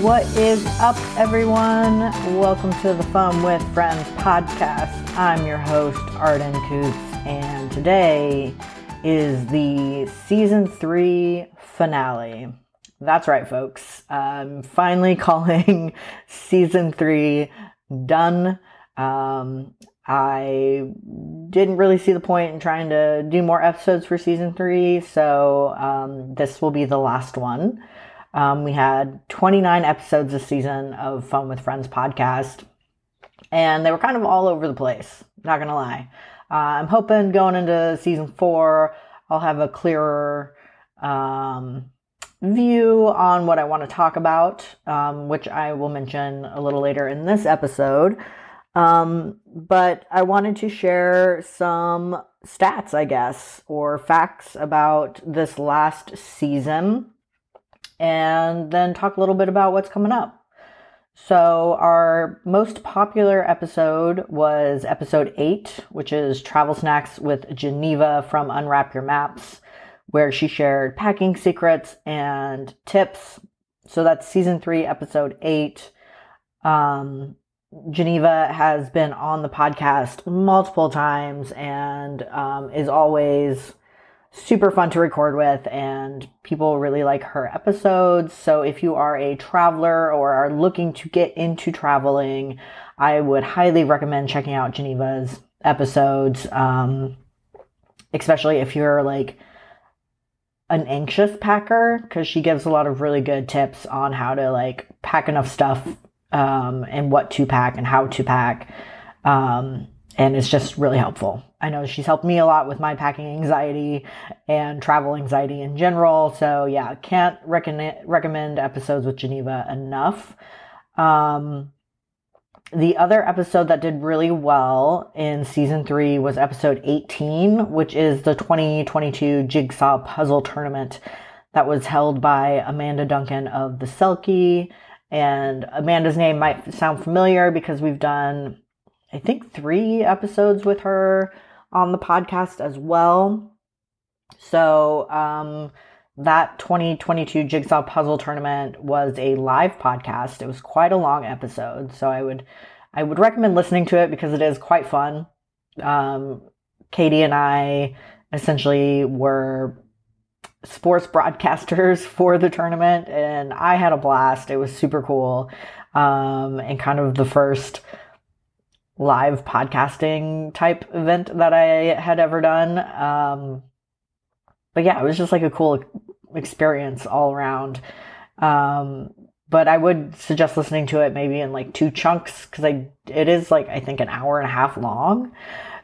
What is up, everyone? Welcome to the Fun with Friends podcast. I'm your host, Arden Coots, and today is the season three finale. That's right, folks. I'm finally calling season three done. Um, I didn't really see the point in trying to do more episodes for season three, so um, this will be the last one. Um, we had 29 episodes this season of Fun with Friends podcast, and they were kind of all over the place, not gonna lie. Uh, I'm hoping going into season four, I'll have a clearer um, view on what I want to talk about, um, which I will mention a little later in this episode. Um, but I wanted to share some stats, I guess, or facts about this last season, and then talk a little bit about what's coming up. So, our most popular episode was episode eight, which is Travel Snacks with Geneva from Unwrap Your Maps, where she shared packing secrets and tips. So, that's season three, episode eight. Um, Geneva has been on the podcast multiple times and um, is always super fun to record with, and people really like her episodes. So, if you are a traveler or are looking to get into traveling, I would highly recommend checking out Geneva's episodes, um, especially if you're like an anxious packer, because she gives a lot of really good tips on how to like pack enough stuff um, and what to pack and how to pack. Um, and it's just really helpful. I know she's helped me a lot with my packing anxiety and travel anxiety in general. So yeah, can't recommend recommend episodes with Geneva enough. Um, the other episode that did really well in season three was episode 18, which is the 2022 Jigsaw Puzzle Tournament that was held by Amanda Duncan of the Selkie. And Amanda's name might sound familiar because we've done, I think, three episodes with her on the podcast as well. So, um, that 2022 Jigsaw Puzzle Tournament was a live podcast. It was quite a long episode, so I would I would recommend listening to it because it is quite fun. Um, Katie and I essentially were sports broadcasters for the tournament, and I had a blast. It was super cool, um, and kind of the first live podcasting type event that I had ever done. Um, but yeah, it was just like a cool experience all around. Um, but I would suggest listening to it maybe in like two chunks because I it is like I think an hour and a half long.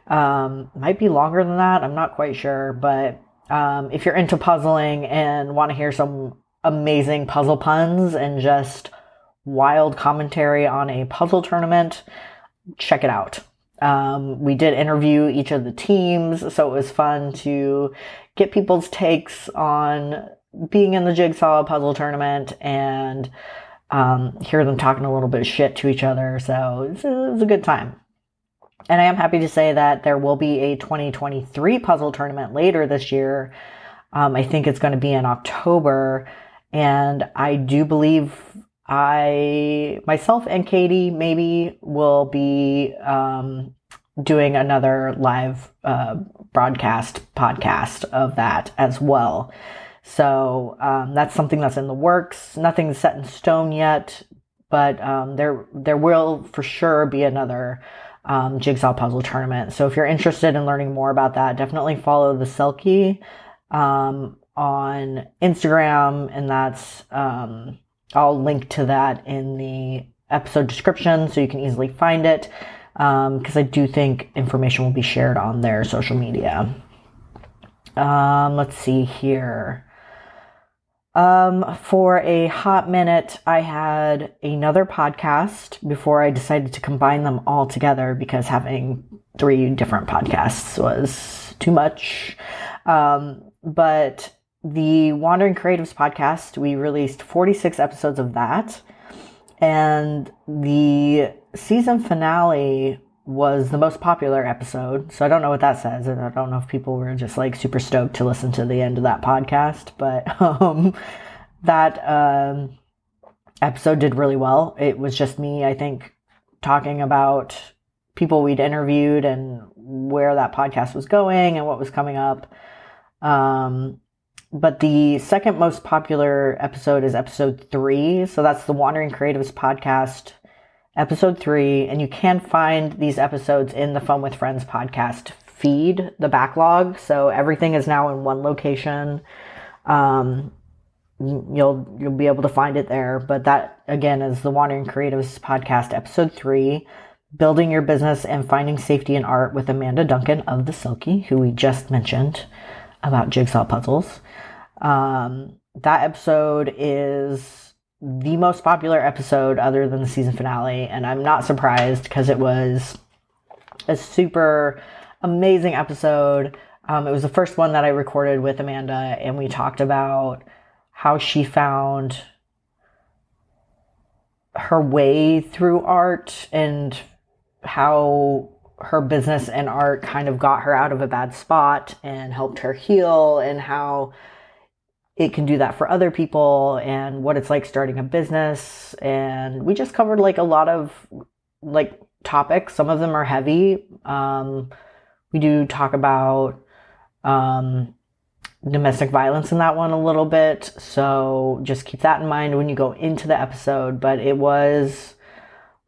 Um, might be longer than that. I'm not quite sure, but um, if you're into puzzling and want to hear some amazing puzzle puns and just wild commentary on a puzzle tournament, check it out. Um, we did interview each of the teams, so it was fun to get people's takes on being in the jigsaw puzzle tournament and um, hear them talking a little bit of shit to each other. So it was, a good time. And I am happy to say that there will be a 2023 puzzle tournament later this year. Um, I think it's going to be in October. And I do believe I, myself and Katie, maybe will be um, doing another live uh, broadcast podcast of that as well. So um, that's something that's in the works. Nothing's set in stone yet, but um, there there will for sure be another um, jigsaw puzzle tournament. So if you're interested in learning more about that, definitely follow the Selkie um, on Instagram, and that's um, I'll link to that in the episode description so you can easily find it because um, I do think information will be shared on their social media. Um, let's see here. Um, for a hot minute, I had another podcast before I decided to combine them all together because having three different podcasts was too much. Um, but the Wandering Creatives podcast, we released 46 episodes of that. And the season finale was the most popular episode. So I don't know what that says. And I don't know if people were just like super stoked to listen to the end of that podcast. But um, that um, episode did really well. It was just me, I think, talking about people we'd interviewed and where that podcast was going and what was coming up. Um, but the second most popular episode is episode three. So that's the Wandering Creatives podcast, episode three. And you can find these episodes in the Fun with Friends podcast feed, the backlog. So everything is now in one location. Um, you'll you'll be able to find it there. But that again is the Wandering Creatives podcast, episode three. Building Your Business and Finding Safety in Art with Amanda Duncan of The Selkie, who we just mentioned about jigsaw puzzles. Um, that episode is the most popular episode other than the season finale, and I'm not surprised because it was a super amazing episode. Um, it was the first one that I recorded with Amanda, and we talked about how she found her way through art and how her business and art kind of got her out of a bad spot and helped her heal and how it can do that for other people and what it's like starting a business. And we just covered like a lot of like topics. Some of them are heavy. Um, we do talk about um, domestic violence in that one a little bit. So just keep that in mind when you go into the episode. But it was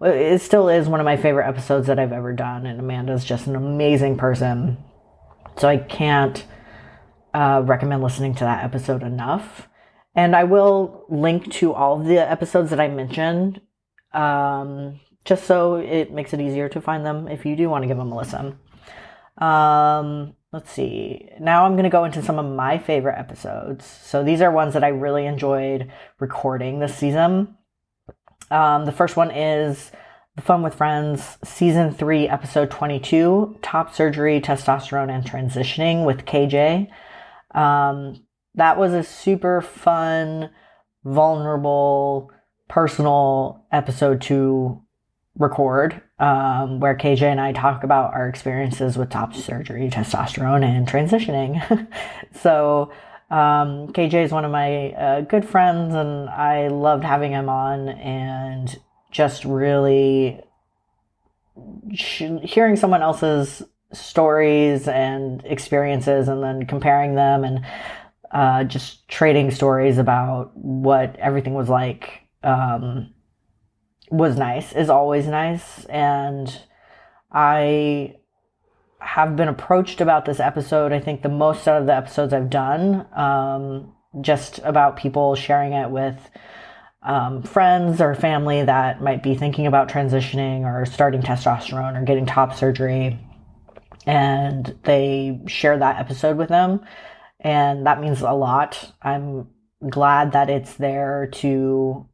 it still is one of my favorite episodes that I've ever done, and Amanda's just an amazing person. So I can't uh, recommend listening to that episode enough. And I will link to all the episodes that I mentioned, um, just so it makes it easier to find them if you do want to give them a listen. Um, let's see. Now I'm going to go into some of my favorite episodes. So these are ones that I really enjoyed recording this season. Um, the first one is The Fun with Friends, Season 3, Episode 22 Top Surgery, Testosterone, and Transitioning with KJ. Um, that was a super fun, vulnerable, personal episode to record um, where KJ and I talk about our experiences with top surgery, testosterone, and transitioning. so, um, KJ is one of my uh, good friends, and I loved having him on and just really sh- hearing someone else's stories and experiences and then comparing them and uh, just trading stories about what everything was like um, was nice, is always nice. And I have been approached about this episode. I think the most out of the episodes I've done, um, just about people sharing it with um, friends or family that might be thinking about transitioning or starting testosterone or getting top surgery. And they share that episode with them. And that means a lot. I'm glad that it's there to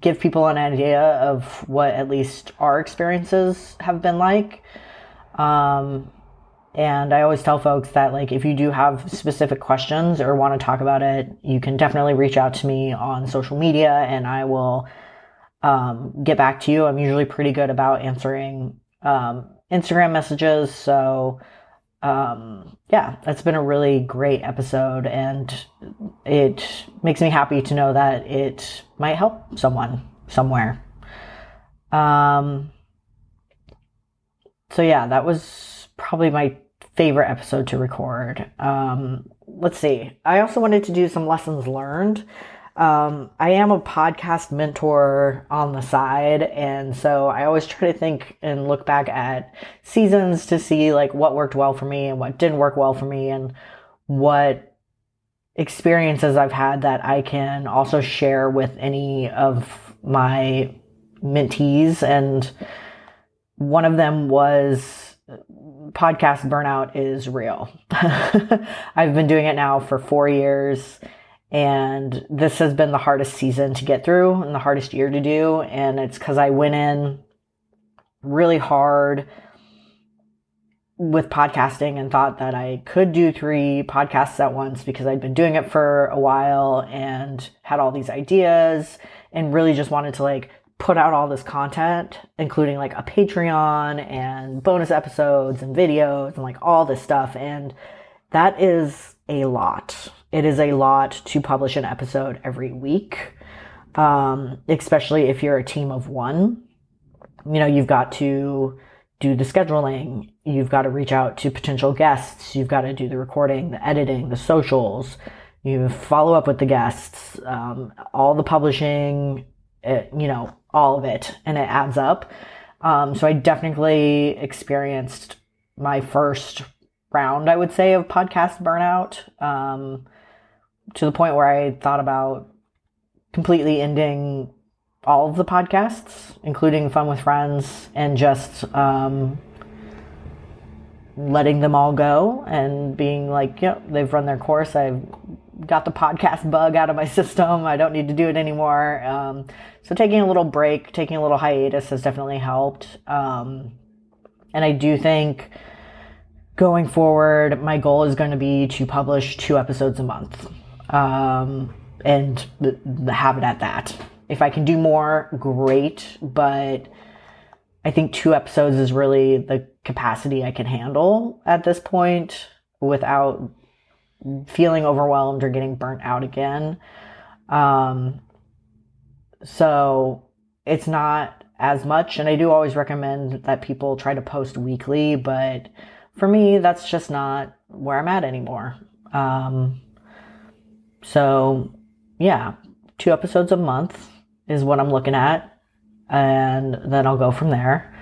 give people an idea of what at least our experiences have been like. Um, and I always tell folks that, like, if you do have specific questions or want to talk about it, you can definitely reach out to me on social media and I will um, get back to you. I'm usually pretty good about answering um, Instagram messages. So, um, yeah, that's been a really great episode. And it makes me happy to know that it might help someone somewhere. Um, so yeah, that was probably my favorite episode to record. Um, let's see. I also wanted to do some lessons learned. Um, I am a podcast mentor on the side, and so I always try to think and look back at seasons to see like what worked well for me and what didn't work well for me, and what experiences I've had that I can also share with any of my mentees and one of them was podcast burnout is real. I've been doing it now for four years, and this has been the hardest season to get through and the hardest year to do. And it's because I went in really hard with podcasting and thought that I could do three podcasts at once because I'd been doing it for a while and had all these ideas and really just wanted to like put out all this content, including like a Patreon and bonus episodes and videos and like all this stuff. And that is a lot. It is a lot to publish an episode every week. um, especially if you're a team of one. You know, you've got to do the scheduling, you've got to reach out to potential guests, you've got to do the recording, the editing, the socials, you follow up with the guests, um, all the publishing, it, you know, all of it, and it adds up. Um, so I definitely experienced my first round, I would say, of podcast burnout um, to the point where I thought about completely ending all of the podcasts, including Fun with Friends, and just um, letting them all go and being like, yeah, they've run their course. I've got the podcast bug out of my system. I don't need to do it anymore. Um, so taking a little break, taking a little hiatus has definitely helped. Um, and I do think going forward, my goal is going to be to publish two episodes a month um, and have it at that. If I can do more, great. But I think two episodes is really the capacity I can handle at this point without feeling overwhelmed or getting burnt out again. Um, so it's not as much. And I do always recommend that people try to post weekly, but for me, that's just not where I'm at anymore. Um, so yeah, two episodes a month is what I'm looking at. And then I'll go from there.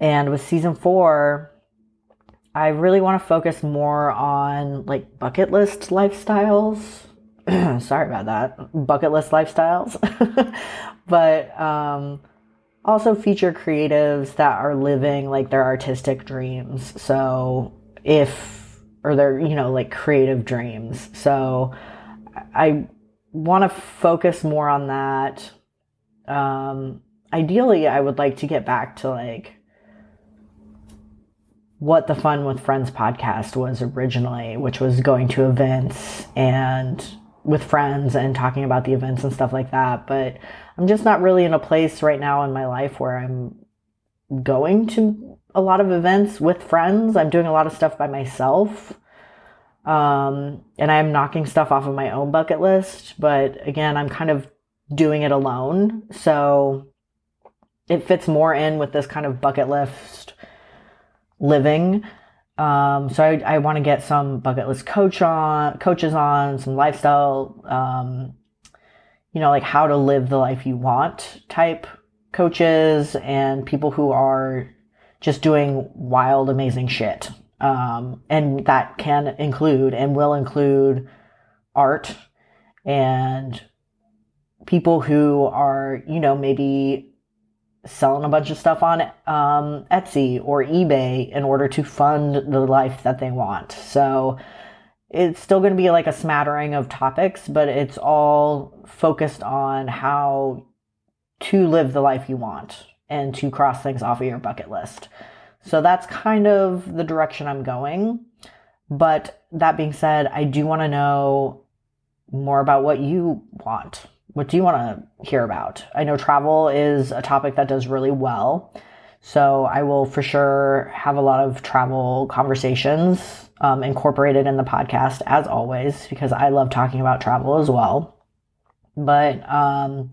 And with season four, I really want to focus more on like bucket list lifestyles. Sorry about that. Bucket list lifestyles. but um, also feature creatives that are living like their artistic dreams. So if, or their, you know, like creative dreams. So I want to focus more on that. Um, ideally, I would like to get back to like what the Fun with Friends podcast was originally, which was going to events and with friends and talking about the events and stuff like that. But I'm just not really in a place right now in my life where I'm going to a lot of events with friends. I'm doing a lot of stuff by myself. Um, and I'm knocking stuff off of my own bucket list. But again, I'm kind of doing it alone. So it fits more in with this kind of bucket list living. Um, so I, I want to get some bucket list coach on coaches on some lifestyle, um, you know, like how to live the life you want type coaches and people who are just doing wild, amazing shit. Um, and that can include and will include art and people who are, you know, maybe selling a bunch of stuff on um, Etsy or eBay in order to fund the life that they want. So it's still going to be like a smattering of topics, but it's all focused on how to live the life you want and to cross things off of your bucket list. So that's kind of the direction I'm going. But that being said, I do want to know more about what you want what do you want to hear about? I know travel is a topic that does really well. So I will for sure have a lot of travel conversations um, incorporated in the podcast as always, because I love talking about travel as well. But um,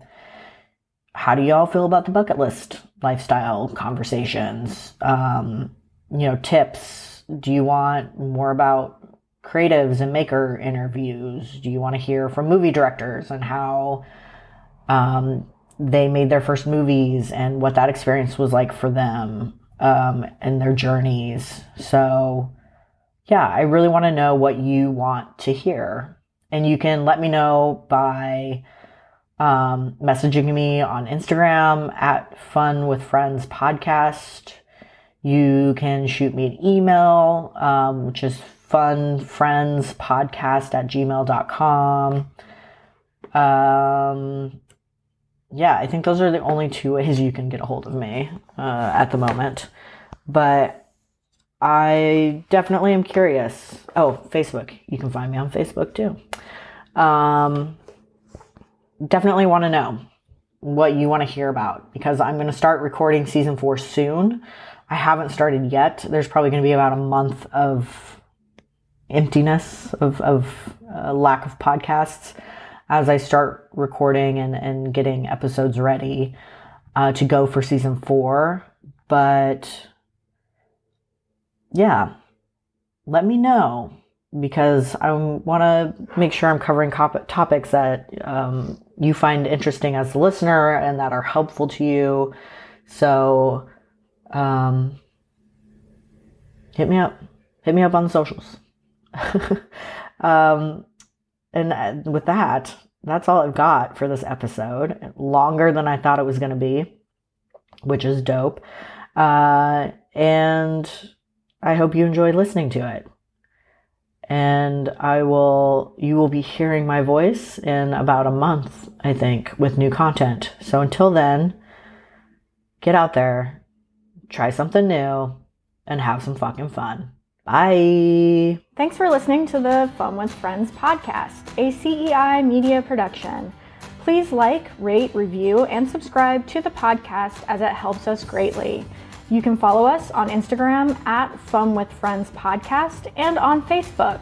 how do y'all feel about the bucket list lifestyle conversations? Um, you know, tips. Do you want more about creatives and maker interviews? Do you want to hear from movie directors and how um, they made their first movies and what that experience was like for them um, and their journeys? So, yeah, I really want to know what you want to hear. And you can let me know by um, messaging me on Instagram at Fun with Friends Podcast. You can shoot me an email, um, which is funfriendspodcast at gmail.com. Um, yeah, I think those are the only two ways you can get a hold of me uh, at the moment. But I definitely am curious. Oh, Facebook. You can find me on Facebook too. Um, definitely want to know what you want to hear about because I'm going to start recording season four soon. I haven't started yet. There's probably going to be about a month of emptiness of, of uh, lack of podcasts as I start recording and, and getting episodes ready uh, to go for season four. But yeah, let me know because I want to make sure I'm covering cop- topics that um, you find interesting as a listener and that are helpful to you. So, um, hit me up. Hit me up on the socials. um, and uh, with that, that's all I've got for this episode. Longer than I thought it was going to be, which is dope. Uh, and I hope you enjoyed listening to it. And I will, you will be hearing my voice in about a month, I think, with new content. So until then, get out there, try something new, and have some fucking fun. Bye. Thanks for listening to the Fun with Friends podcast, a CEI media production. Please like, rate, review, and subscribe to the podcast as it helps us greatly. You can follow us on Instagram at Fun with Friends Podcast and on Facebook.